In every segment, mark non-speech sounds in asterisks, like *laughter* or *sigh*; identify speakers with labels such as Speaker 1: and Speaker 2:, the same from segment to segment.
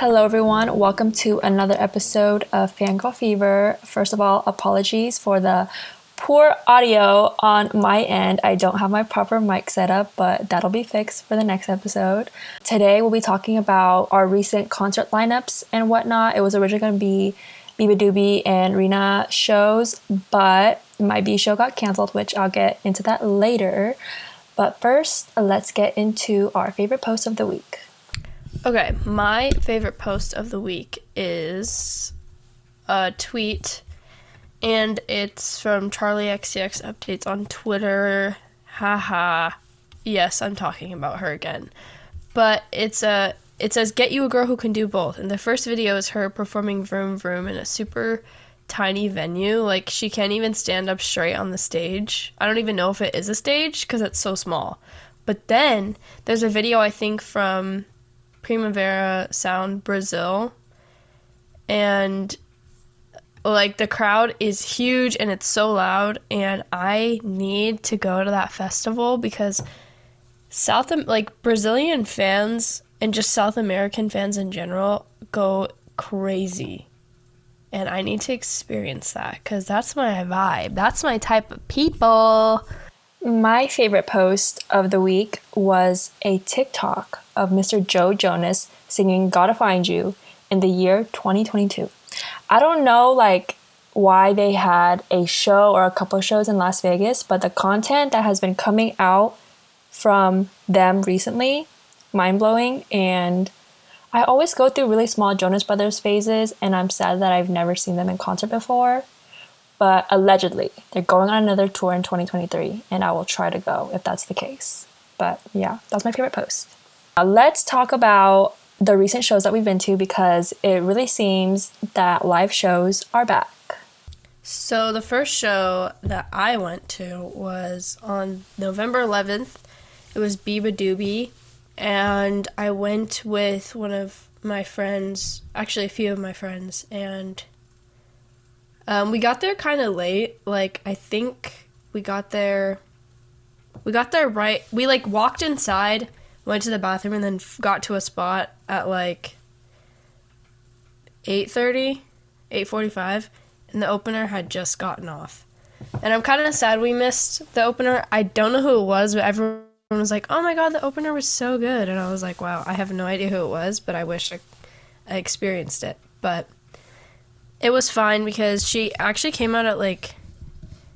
Speaker 1: Hello, everyone. Welcome to another episode of Fangirl Fever. First of all, apologies for the poor audio on my end. I don't have my proper mic set up, but that'll be fixed for the next episode. Today, we'll be talking about our recent concert lineups and whatnot. It was originally going to be beabadoobee and Rina shows, but my B show got canceled, which I'll get into that later. But first, let's get into our favorite post of the week.
Speaker 2: Okay, my favorite post of the week is a tweet, and it's from Charli XCX Updates on Twitter. Haha. Yes, I'm talking about her again. But it's a it says get you a girl who can do both. And the first video is her performing Vroom Vroom in a super tiny venue. Like she can't even stand up straight on the stage. I don't even know if it is a stage because it's so small. But then there's a video I think from Primavera Sound Brazil. And like the crowd is huge and it's so loud and I need to go to that festival because South like Brazilian fans and just South American fans in general go crazy. And I need to experience that cuz that's my vibe. That's my type of people.
Speaker 1: My favorite post of the week was a TikTok of Mr. Joe Jonas singing Gotta Find You in the year 2022. I don't know like why they had a show or a couple shows in Las Vegas, but the content that has been coming out from them recently, mind blowing. And I always go through really small Jonas Brothers phases, and I'm sad that I've never seen them in concert before. But allegedly, they're going on another tour in 2023, and I will try to go if that's the case. But yeah, that's my favorite post. Uh, let's talk about the recent shows that we've been to because it really seems that live shows are back.
Speaker 2: So the first show that I went to was on November 11th. It was beabadoobee, and I went with one of my friends, actually a few of my friends, and um, we got there kind of late. Like I think we got there. We got there right. We like walked inside, went to the bathroom, and then got to a spot at like 8:30, 8:45, and the opener had just gotten off. And I'm kind of sad we missed the opener. I don't know who it was, but everyone was like, "Oh my god, the opener was so good." And I was like, "Wow, I have no idea who it was, but I wish I, I experienced it." But it was fine because she actually came out at like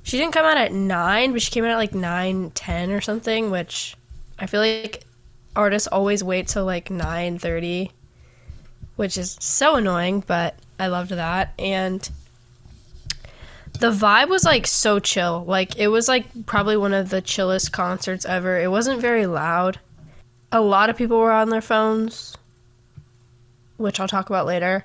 Speaker 2: she didn't come out at 9, but she came out at like 9 10 or something, which I feel like artists always wait till like 9:30, which is so annoying, but I loved that. And the vibe was like so chill. Like it was like probably one of the chillest concerts ever. It wasn't very loud. A lot of people were on their phones, which I'll talk about later.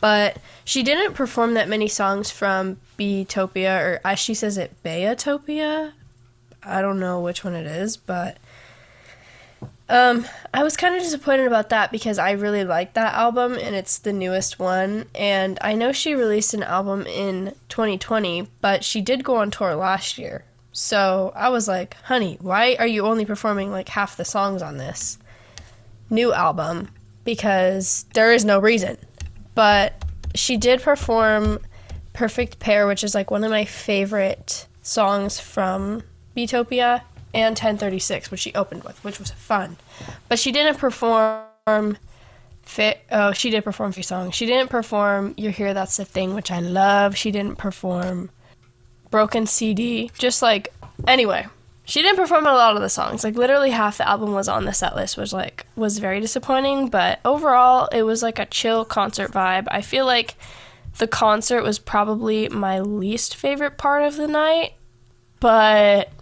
Speaker 2: But she didn't perform that many songs from Beatopia, or as she says it, Beatopia. I don't know which one it is, but um, I was kind of disappointed about that because I really liked that album and it's the newest one. And I know she released an album in 2020, but she did go on tour last year. So I was like, honey, why are you only performing like half the songs on this new album? Because there is no reason. But she did perform Perfect Pair, which is like one of my favorite songs from Beatopia and 1036, which she opened with, which was fun. But she didn't perform fit oh, she did perform a few songs. She didn't perform You're Here That's the Thing, which I love. She didn't perform Broken CD. Just like anyway, she didn't perform a lot of the songs. Like literally half the album was on the set list, which like was very disappointing, but overall it was like a chill concert vibe. I feel like the concert was probably my least favorite part of the night, but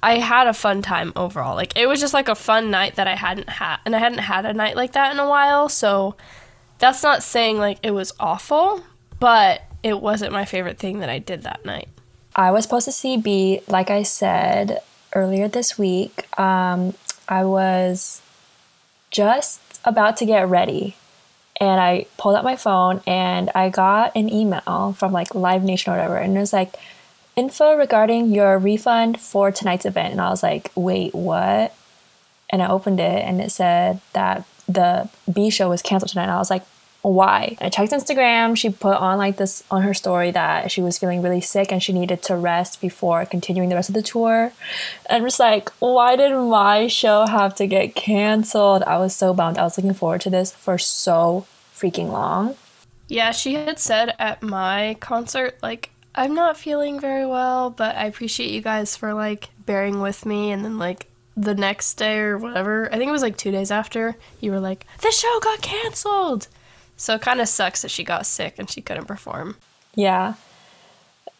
Speaker 2: I had a fun time overall. Like it was just like a fun night that I hadn't had and I hadn't had a night like that in a while. So that's not saying like it was awful, but it wasn't my favorite thing that I did that night.
Speaker 1: I was supposed to see B, like I said earlier this week. Um, I was just about to get ready and I pulled out my phone and I got an email from like Live Nation or whatever. And it was like, info regarding your refund for tonight's event. And I was like, wait, what? And I opened it and it said that the B show was canceled tonight. And I was like, why? I checked Instagram. She put on like this on her story that she was feeling really sick and she needed to rest before continuing the rest of the tour. And just like, why did my show have to get canceled? I was so bummed. I was looking forward to this for so freaking long.
Speaker 2: Yeah, she had said at my concert, like, I'm not feeling very well, but I appreciate you guys for like bearing with me. And then, like, the next day or whatever, I think it was like two days after, you were like, the show got canceled. So it kind of sucks that she got sick and she couldn't perform.
Speaker 1: Yeah.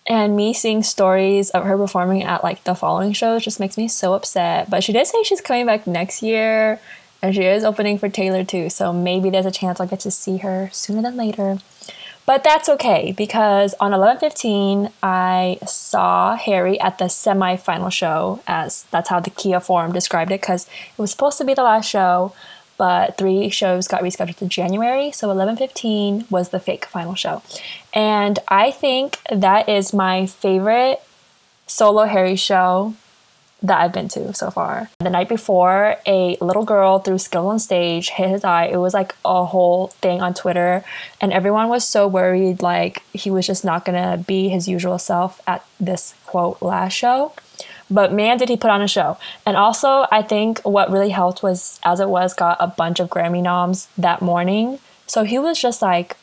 Speaker 1: And me seeing stories of her performing at like the following shows just makes me so upset. But she did say she's coming back next year and she is opening for Taylor too. So maybe there's a chance I'll get to see her sooner than later. But that's okay because on 11:15 I saw Harry at the semi-final show as that's how the Kia forum described it cuz it was supposed to be the last show, but three shows got rescheduled to January, so 11:15 was the fake final show. And I think that is my favorite solo Harry show that I've been to so far. The night before, a little girl threw Skittles on stage, hit his eye. It was like a whole thing on Twitter, and everyone was so worried like he was just not gonna be his usual self at this quote last show. But man, did he put on a show. And also, I think what really helped was As It Was got a bunch of Grammy noms that morning. So he was just like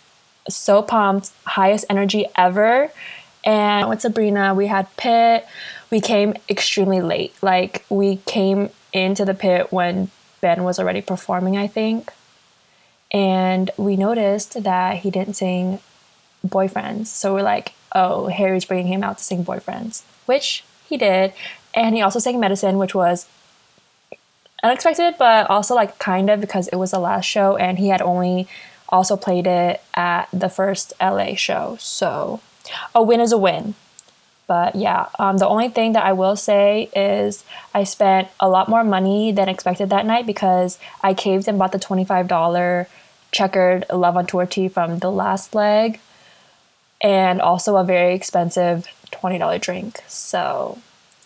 Speaker 1: so pumped, highest energy ever. And with Sabrina, we had Pit. We came extremely late. Like, we came into the pit when Ben was already performing, I think. And we noticed that he didn't sing Boyfriends. So we're like, oh, Harry's bringing him out to sing Boyfriends, which he did. And he also sang Medicine, which was unexpected, but also like kind of because it was the last show and he had only also played it at the first LA show. So a win is a win. But yeah, um, the only thing that I will say is I spent a lot more money than expected that night because I caved and bought the $25 checkered Love on Tour tee from the last leg and also a very expensive $20 drink. So,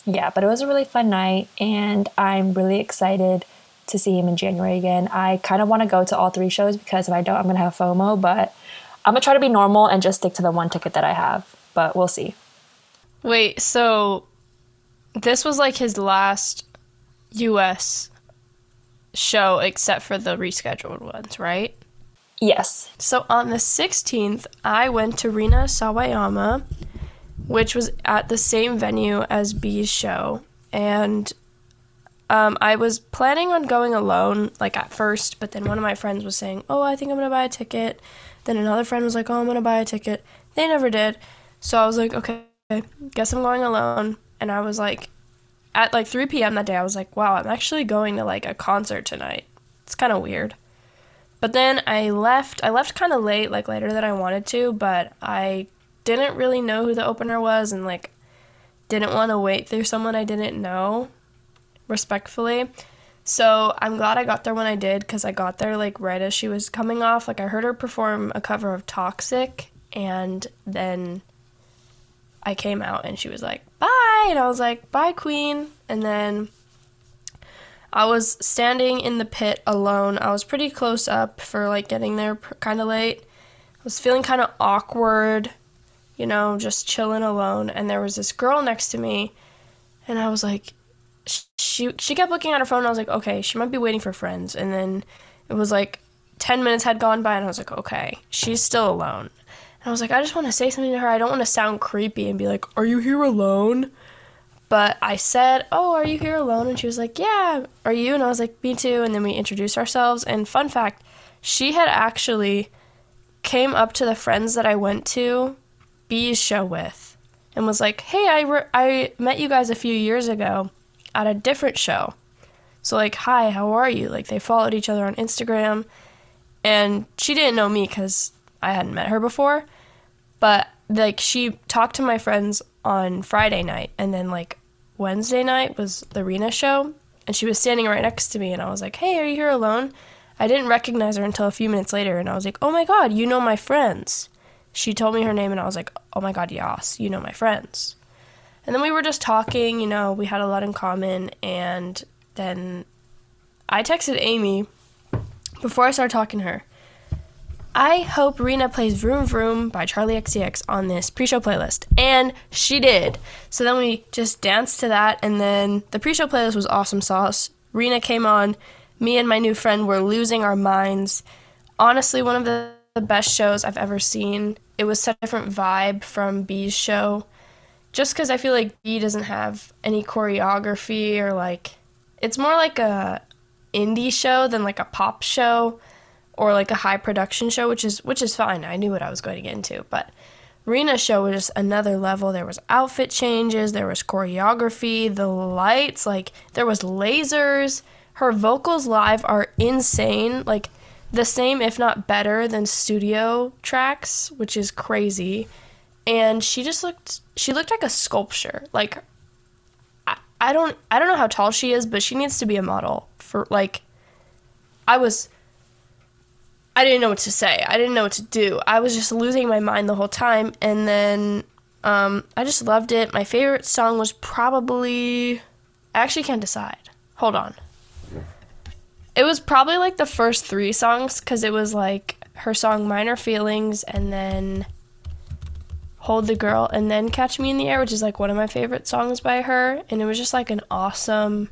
Speaker 1: yeah, but it was a really fun night, and I'm really excited to see him in January again. I kind of want to go to all three shows because if I don't, I'm going to have FOMO, but I'm going to try to be normal and just stick to the one ticket that I have, but we'll see.
Speaker 2: Wait, so this was like his last US show except for the rescheduled ones, right?
Speaker 1: Yes.
Speaker 2: So on the 16th, I went to Rina Sawayama which was at the same venue as B's show. And um, I was planning on going alone, like at first, but then one of my friends was saying, Oh, I think I'm gonna buy a ticket. Then another friend was like, Oh, I'm gonna buy a ticket. They never did. So I was like, Okay, guess I'm going alone. And I was like, at like 3 p.m. that day, I was like, Wow, I'm actually going to like a concert tonight. It's kind of weird. But then I left. I left kind of late, like later than I wanted to, but I didn't really know who the opener was and like didn't want to wait through someone I didn't know, respectfully. So I'm glad I got there when I did because I got there like right as she was coming off. Like I heard her perform a cover of Toxic, and then I came out and she was like, "Bye," and I was like, "Bye, Queen," and then. I was standing in the pit alone. I was pretty close up for like getting there kind of late. I was feeling kind of awkward you know, just chilling alone. And there was this girl next to me, and I was like, she she kept looking at her phone. And I was like, okay, she might be waiting for friends. And then it was like ten minutes had gone by, and I was like, okay, she's still alone. And I was like, I just want to say something to her. I don't want to sound creepy and be like, are you here alone? But I said, oh, are you here alone? And she was like, yeah. Are you? And I was like, me too. And then we introduced ourselves. And fun fact, she had actually came up to the friends that I went to B's show with and was like, hey, I, re- I met you guys a few years ago at a different show. So, like, hi, how are you? Like, they followed each other on Instagram. And she didn't know me because I hadn't met her before. But, like, she talked to my friends on Friday night. And then, like, Wednesday night was the Rina show. And she was standing right next to me. And I was like, hey, are you here alone? I didn't recognize her until a few minutes later. And I was like, oh my God, you know my friends she told me her name and I was like, oh my God, Yas, you know my friends. And then we were just talking, you know, we had a lot in common. And then I texted Amy before I started talking to her, I hope Rina plays Vroom Vroom by Charli XCX on this pre show playlist. And she did. So then we just danced to that, and then the pre show playlist was awesome sauce. Rina came on. Me and my new friend were losing our minds. Honestly, one of the, the best shows I've ever seen. It was such a different vibe from B's show. Just because I feel like B doesn't have any choreography or like. It's more like a indie show than like a pop show or like a high production show, which is which is fine. I knew what I was going to get into, but Rina's show was just another level. There was outfit changes, there was choreography, the lights, like there was lasers. Her vocals live are insane, like the same if not better than studio tracks, which is crazy. And she just looked she looked like a sculpture. Like I, I don't I don't know how tall she is, but she needs to be a model for like I was I didn't know what to say. I didn't know what to do. I was just losing my mind the whole time and then um, I just loved it. My favorite song was probably I actually can't decide. Hold on. It was probably like the first 3 songs cuz it was like her song Minor Feelings and then Hold the Girl and then Catch Me in the Air, which is like one of my favorite songs by her and it was just like an awesome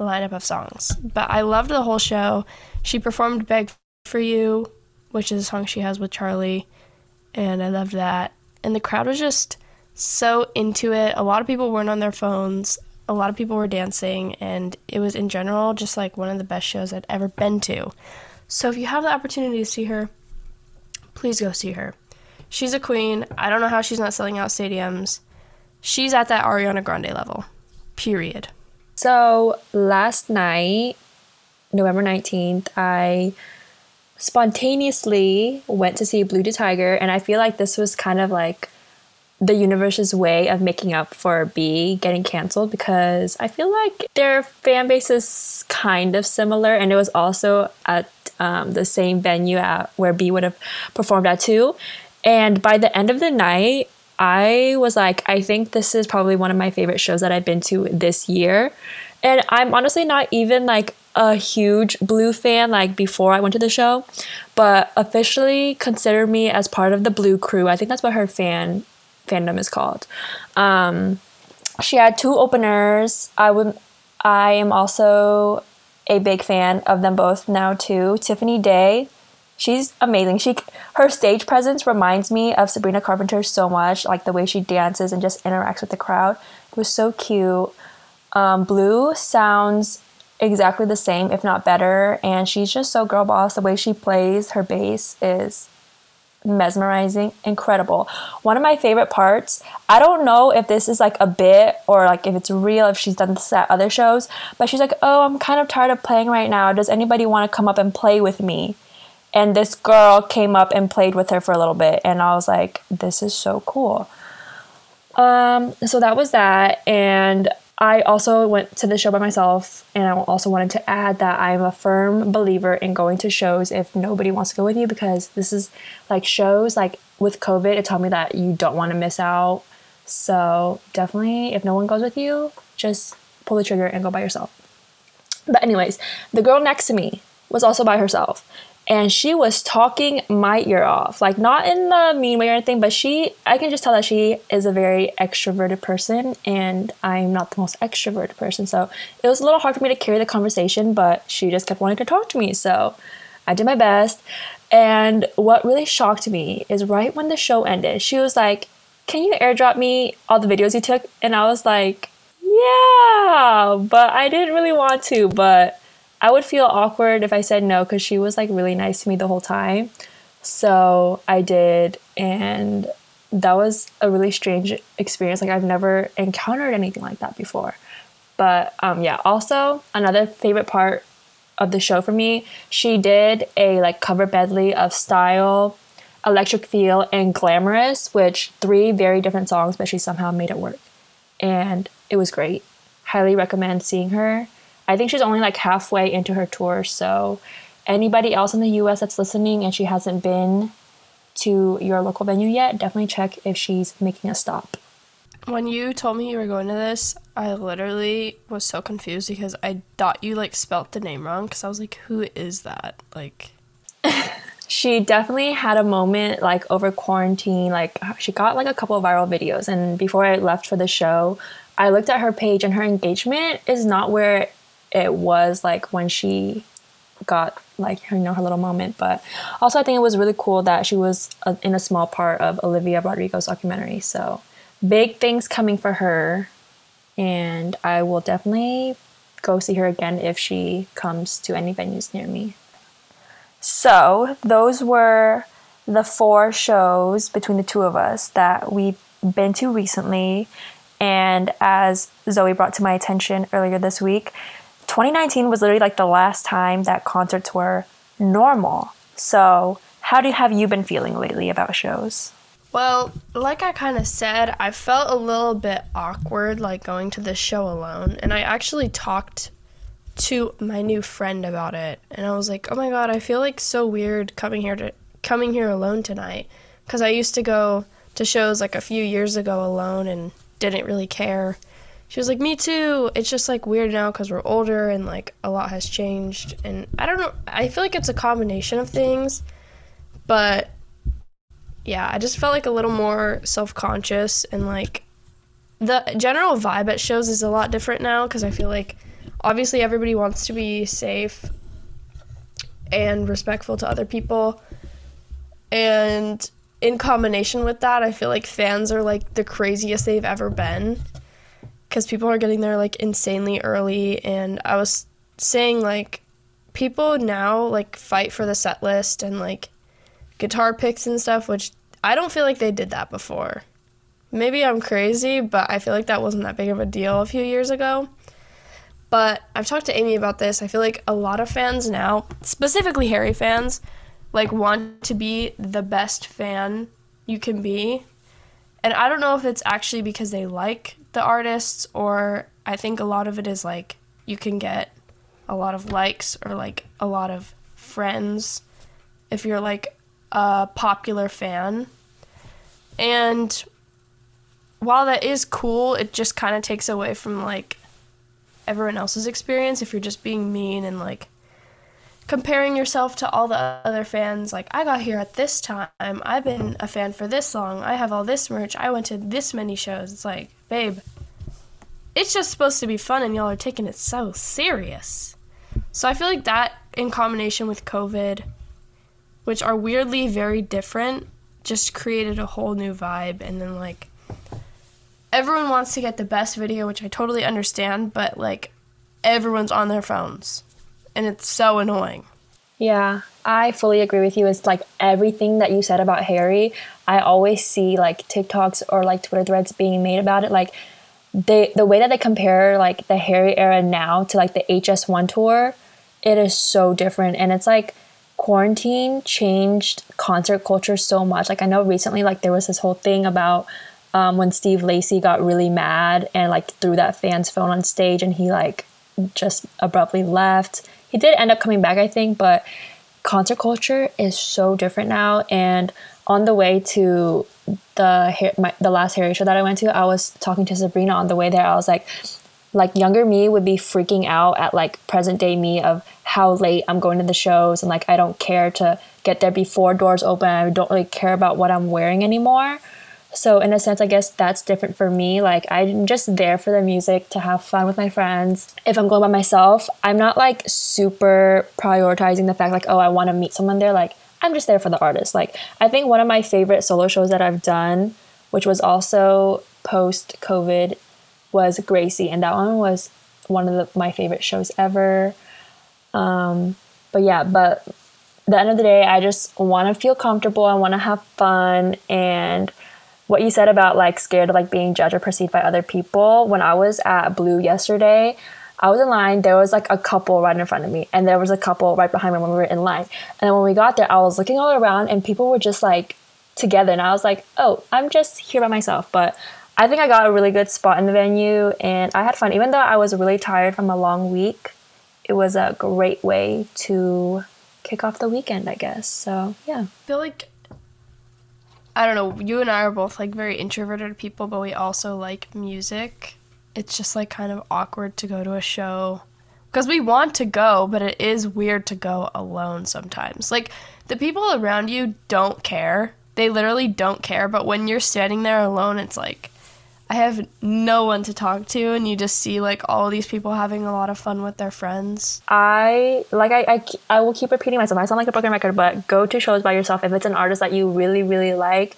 Speaker 2: lineup of songs. But I loved the whole show. She performed Beg for You, which is a song she has with Charli. and I loved that. And the crowd was just so into it. A lot of people weren't on their phones. A lot of people were dancing, and it was in general just like one of the best shows I'd ever been to. So if you have the opportunity to see her, please go see her. She's a queen. I don't know how she's not selling out stadiums. She's at that Ariana Grande level. Period.
Speaker 1: So last night, November 19th, I spontaneously went to see Blu DeTiger, and I feel like this was kind of like the universe's way of making up for B getting canceled because I feel like their fan base is kind of similar, and it was also at um, the same venue at where B would have performed at too. And by the end of the night, I was like, I think this is probably one of my favorite shows that I've been to this year. And I'm honestly not even like a huge Blu fan like before I went to the show, but officially consider me as part of the Blu crew. I think that's what her fan fandom is called. Um, she had two openers. I would I am also a big fan of them both now too. Tiffany Day she's amazing. She her stage presence reminds me of Sabrina Carpenter so much, like the way she dances and just interacts with the crowd. It was so cute. Um, Blu sounds exactly the same, if not better, and she's just so girl boss. The way she plays her bass is mesmerizing, incredible. One of my favorite parts, I don't know if this is like a bit or like if it's real, if she's done this at other shows, but she's like, Oh, I'm kind of tired of playing right now. Does anybody want to come up and play with me? and this girl came up and played with her for a little bit and i was like this is so cool um, so that was that and i also went to the show by myself and i also wanted to add that i'm a firm believer in going to shows if nobody wants to go with you because this is like shows like with covid it taught me that you don't want to miss out. So definitely if no one goes with you just pull the trigger and go by yourself. But anyways the girl next to me was also by herself and she was talking my ear off. Like not in the mean way or anything but she i can just tell that she is a very extroverted person and i'm not the most extroverted person. So it was a little hard for me to carry the conversation but she just kept wanting to talk to me. So i did my best. And what really shocked me is right when the show ended she was like can you airdrop me all the videos you took? And i was like yeah but i didn't really want to but I would feel awkward if I said no because she was like really nice to me the whole time. So I did, and that was a really strange experience. Like I've never encountered anything like that before. But um, yeah, also another favorite part of the show for me, she did a like cover medley of Style, Electric Feel, and Glamorous, which three very different songs, but she somehow made it work. And it was great. Highly recommend seeing her. I think she's only like halfway into her tour. So, anybody else in the US that's listening and she hasn't been to your local venue yet, definitely check if she's making a stop.
Speaker 2: when you told me you were going to this, I literally was so confused because I thought you like spelt the name wrong because I was like, who is that? Like, *laughs*
Speaker 1: she definitely had a moment like over quarantine. Like, she got like a couple of viral videos, and before I left for the show, I looked at her page, and her engagement is not where it was like when she got like you know her little moment but also i think it was really cool that she was uh, in a small part of olivia rodrigo's documentary so big things coming for her and i will definitely go see her again if she comes to any venues near me. So those were the four shows between the two of us that we've been to recently and as zoe brought to my attention earlier this week 2019 was literally like the last time that concerts were normal. So, how do have you been feeling lately about shows?
Speaker 2: Well, like I kind of said, I felt a little bit awkward like going to this show alone, and I actually talked to my new friend about it, and I was like, "Oh my god, I feel like so weird coming here to coming here alone tonight because I used to go to shows like a few years ago alone and didn't really care." She was like, "Me too." It's just like weird now because we're older and like a lot has changed, and I don't know. I feel like it's a combination of things, but yeah, I just felt like a little more self conscious and like the general vibe at shows is a lot different now because I feel like obviously everybody wants to be safe and respectful to other people, and in combination with that, I feel like fans are like the craziest they've ever been because people are getting there like insanely early and i was saying like people now like fight for the set list and like guitar picks and stuff which i don't feel like they did that before. Maybe i'm crazy but i feel like that wasn't that big of a deal a few years ago. But i've talked to amy about this. I feel like a lot of fans now specifically harry fans like want to be the best fan you can be. And i don't know if it's actually because they like the artists or I think a lot of it is like you can get a lot of likes or like a lot of friends if you're like a popular fan. And while that is cool, it just kind of takes away from like everyone else's experience if you're just being mean and like comparing yourself to all the other fans like i got here at this time i've been a fan for this long i have all this merch i went to this many shows it's like babe, it's just supposed to be fun and y'all are taking it so serious. So I feel like that in combination with COVID, which are weirdly very different, just created a whole new vibe. And then, like, everyone wants to get the best video, which I totally understand, but like, everyone's on their phones. And it's so annoying.
Speaker 1: Yeah, I fully agree with you. It's like everything that you said about Harry. I always see like TikToks or like Twitter threads being made about it. Like they the way that they compare like the Harry era now to like the HS1 tour, it is so different. And it's like quarantine changed concert culture so much. Like I know recently like there was this whole thing about um, when Steve Lacy got really mad and like threw that fan's phone on stage and he like just abruptly left he did end up coming back, I think, but concert culture is so different now. And on the way to the my, the last Harry show that I went to, I was talking to Sabrina on the way there. I was like, like younger me would be freaking out at like present day me of how late I'm going to the shows and like I don't care to get there before doors open. I don't really care about what I'm wearing anymore. So in a sense, I guess that's different for me. Like I'm just there for the music to have fun with my friends. If I'm going by myself, I'm not like super prioritizing the fact like, oh, I want to meet someone there. Like I'm just there for the artist. Like I think one of my favorite solo shows that I've done, which was also post COVID, was Gracie, and that one was one of the, my favorite shows ever. Um, but yeah, but the end of the day, I just want to feel comfortable. I want to have fun and what you said about like scared of like being judged or perceived by other people. When i was at blu yesterday i was in line. There was like a couple right in front of me and there was a couple right behind me when we were in line. And then when we got there i was looking all around and people were just like together and i was like oh i'm just here by myself. But i think i got a really good spot in the venue and i had fun. Even though i was really tired from a long week it was a great way to kick off the weekend i guess. So yeah.
Speaker 2: I feel like I don't know, you and I are both like very introverted people, but we also like music. It's just like kind of awkward to go to a show because we want to go, but it is weird to go alone sometimes. Like the people around you don't care. They literally don't care, but when you're standing there alone, it's like I have no one to talk to, and you just see like all these people having a lot of fun with their friends.
Speaker 1: I like I, I I will keep repeating myself. I sound like a broken record, but go to shows by yourself if it's an artist that you really really like,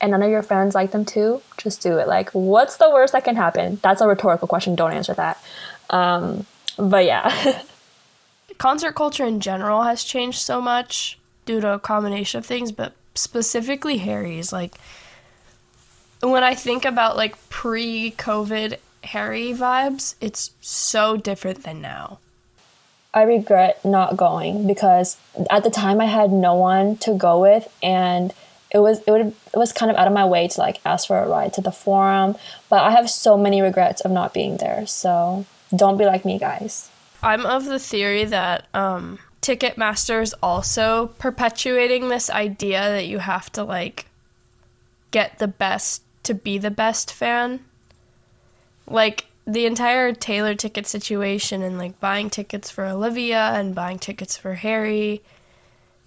Speaker 1: and none of your friends like them too. Just do it. Like, what's the worst that can happen? That's a rhetorical question. Don't answer that. Um, but yeah. *laughs*
Speaker 2: Concert culture in general has changed so much due to a combination of things, but specifically Harry's like when I think about like pre COVID Harry vibes, it's so different than now.
Speaker 1: I regret not going because at the time I had no one to go with and it was it would it was kind of out of my way to like ask for a ride to the forum, but I have so many regrets of not being there. So don't be like me, guys.
Speaker 2: I'm of the theory that um, Ticketmaster is also perpetuating this idea that you have to like get the best to be the best fan. Like the entire Taylor ticket situation and like buying tickets for Olivia and buying tickets for Harry.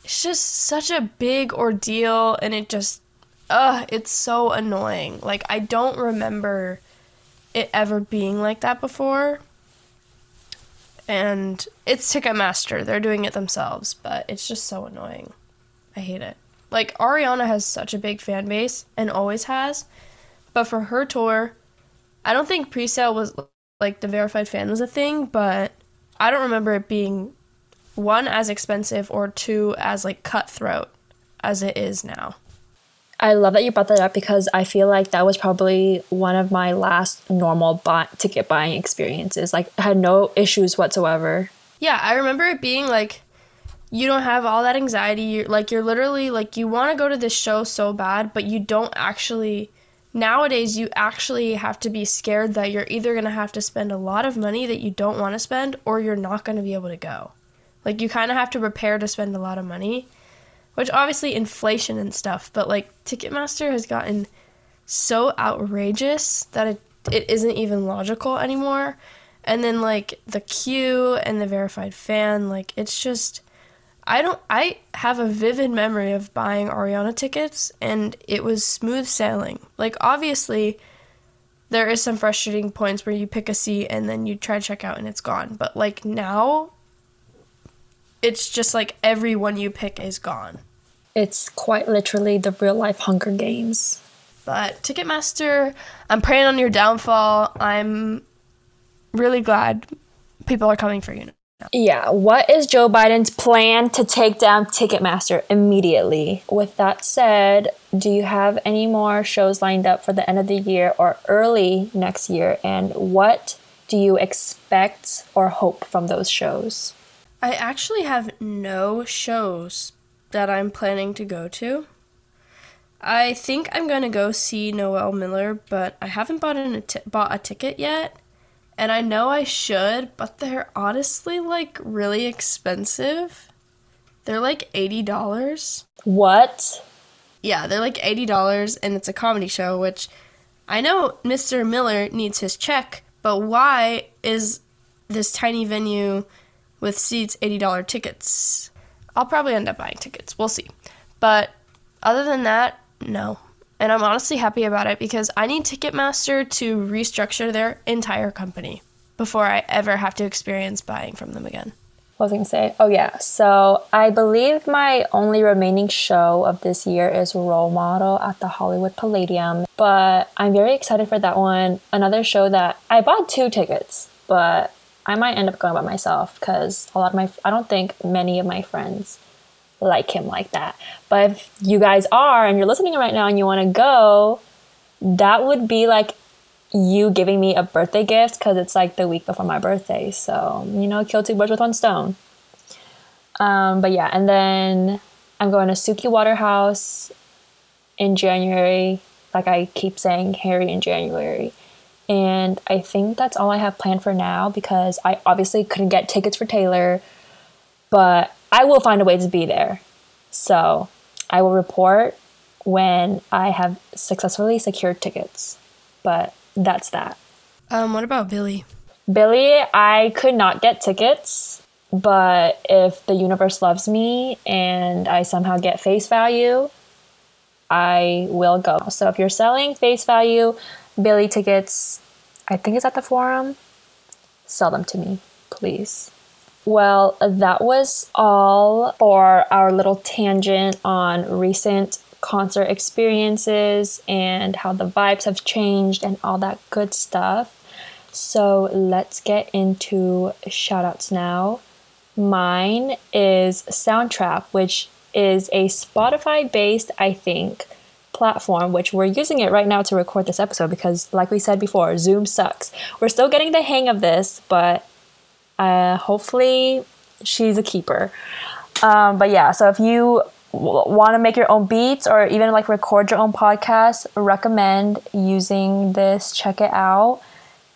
Speaker 2: It's just such a big ordeal and it just ugh, it's so annoying. Like I don't remember it ever being like that before. And it's Ticketmaster. They're doing it themselves, but it's just so annoying. I hate it. Like Ariana has such a big fan base and always has, but for her tour, I don't think pre-sale was like the verified fan was a thing, but I don't remember it being one as expensive or two as like cutthroat as it is now.
Speaker 1: I love that you brought that up because I feel like that was probably one of my last normal buy- ticket buying experiences. Like, I had no issues whatsoever.
Speaker 2: Yeah, I remember it being like you don't have all that anxiety. You're like you're literally like you want to go to this show so bad, but you don't actually nowadays you actually have to be scared that you're either going to have to spend a lot of money that you don't want to spend or you're not going to be able to go. Like you kind of have to prepare to spend a lot of money, which obviously inflation and stuff, but like Ticketmaster has gotten so outrageous that it it isn't even logical anymore. And then like the queue and the verified fan, like it's just I don't I have a vivid memory of buying Ariana tickets and it was smooth sailing. Like obviously there is some frustrating points where you pick a seat and then you try to check out and it's gone. But like now it's just like every one you pick is gone.
Speaker 1: It's quite literally the real life Hunger Games.
Speaker 2: But Ticketmaster, I'm praying on your downfall. I'm really glad people are coming for you.
Speaker 1: Yeah. What is Joe Biden's plan to take down Ticketmaster immediately? With that said, do you have any more shows lined up for the end of the year or early next year? And what do you expect or hope from those shows?
Speaker 2: I actually have no shows that I'm planning to go to. I think I'm going to go see Noel Miller, but I haven't bought, a t- bought a ticket yet and I know I should, but they're honestly like really expensive. They're like $80.
Speaker 1: What?
Speaker 2: Yeah, they're like $80 and it's a comedy show, which I know Mr. Miller needs his check, but why is this tiny venue with seats $80 tickets? I'll probably end up buying tickets. We'll see. But other than that, no. And I'm honestly happy about it because I need Ticketmaster to restructure their entire company before I ever have to experience buying from them again.
Speaker 1: What was I going to say? Oh, yeah. So I believe my only remaining show of this year is Role Model at the Hollywood Palladium. But I'm very excited for that one. Another show that I bought two tickets, but I might end up going by myself because a lot of my, I don't think many of my friends like him like that. But if you guys are and you're listening right now and you want to go, that would be like you giving me a birthday gift because it's like the week before my birthday. So, you know, kill two birds with one stone. Um, but yeah, and then I'm going to Suki Waterhouse in January. Like I keep saying, Harry in January. And I think that's all I have planned for now because I obviously couldn't get tickets for Taylor, but I will find a way to be there. So I will report when I have successfully secured tickets. But that's that.
Speaker 2: Um, what about Billy?
Speaker 1: Billy, I could not get tickets, but if the universe loves me and I somehow get face value, I will go. So if you're selling face value Billy tickets, I think it's at the forum, sell them to me, please. Well, that was all for our little tangent on recent concert experiences and how the vibes have changed and all that good stuff. So let's get into shoutouts now. Mine is Soundtrap, which is a Spotify based, I think, platform, which we're using it right now to record this episode because, like we said before, Zoom sucks. We're still getting the hang of this, but uh, hopefully she's a keeper. Um, but yeah, so if you want to make your own beats or even like record your own podcast, recommend using this. Check it out.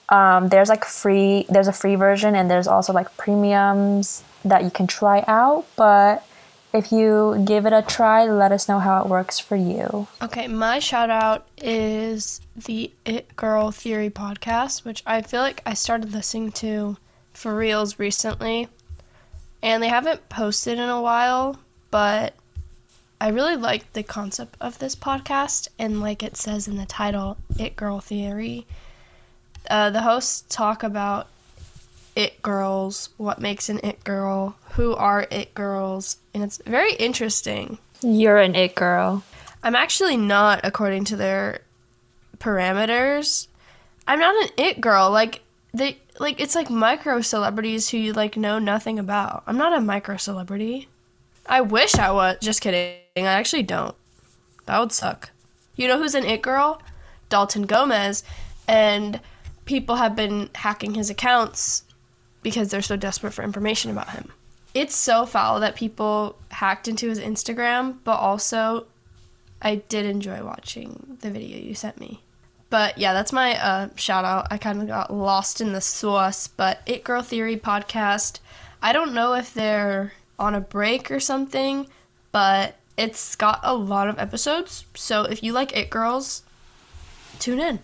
Speaker 1: Um, there's like free, there's a free version and there's also like premiums that you can try out. But if you give it a try, let us know how it works for you.
Speaker 2: Okay, my shout out is the It Girl Theory podcast, which I feel like I started listening to for reals recently. And they haven't posted in a while, but I really like the concept of this podcast. And like it says in the title, It Girl Theory, uh, the hosts talk about it girls, what makes an it girl, who are it girls, and it's very interesting.
Speaker 1: You're an it girl.
Speaker 2: I'm actually not, according to their parameters. I'm not an it girl. Like they like it's like micro celebrities who you like know nothing about. I'm not a micro celebrity. I wish I was. Just kidding. I actually don't. That would suck. You know who's an it girl? Dalton Gomez, and people have been hacking his accounts because they're so desperate for information about him. It's so foul that people hacked into his Instagram, but also I did enjoy watching the video you sent me. But yeah, that's my uh, shout out. I kind of got lost in the sauce, but It Girl Theory podcast. I don't know if they're on a break or something, but it's got a lot of episodes. So if you like It Girls, tune in.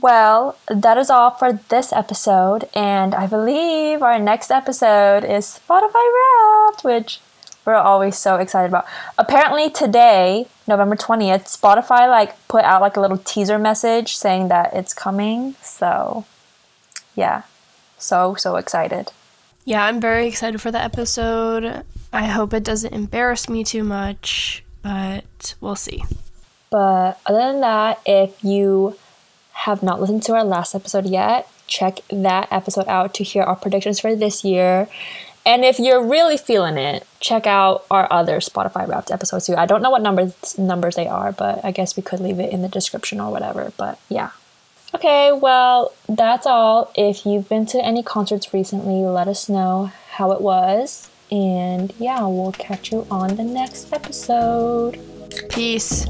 Speaker 1: Well, that is all for this episode, and I believe our next episode is Spotify Wrapped, which we're always so excited about. Apparently today, November 20th, Spotify like put out like a little teaser message saying that it's coming. So, yeah. So so excited.
Speaker 2: Yeah, I'm very excited for the episode. I hope it doesn't embarrass me too much, but we'll see.
Speaker 1: But other than that, if you have not listened to our last episode yet, check that episode out to hear our predictions for this year. And if you're really feeling it, check out our other Spotify Wrapped episodes too. I don't know what numbers numbers they are, but I guess we could leave it in the description or whatever. But yeah. Okay, well, that's all. If you've been to any concerts recently, let us know how it was. And yeah, we'll catch you on the next episode.
Speaker 2: Peace.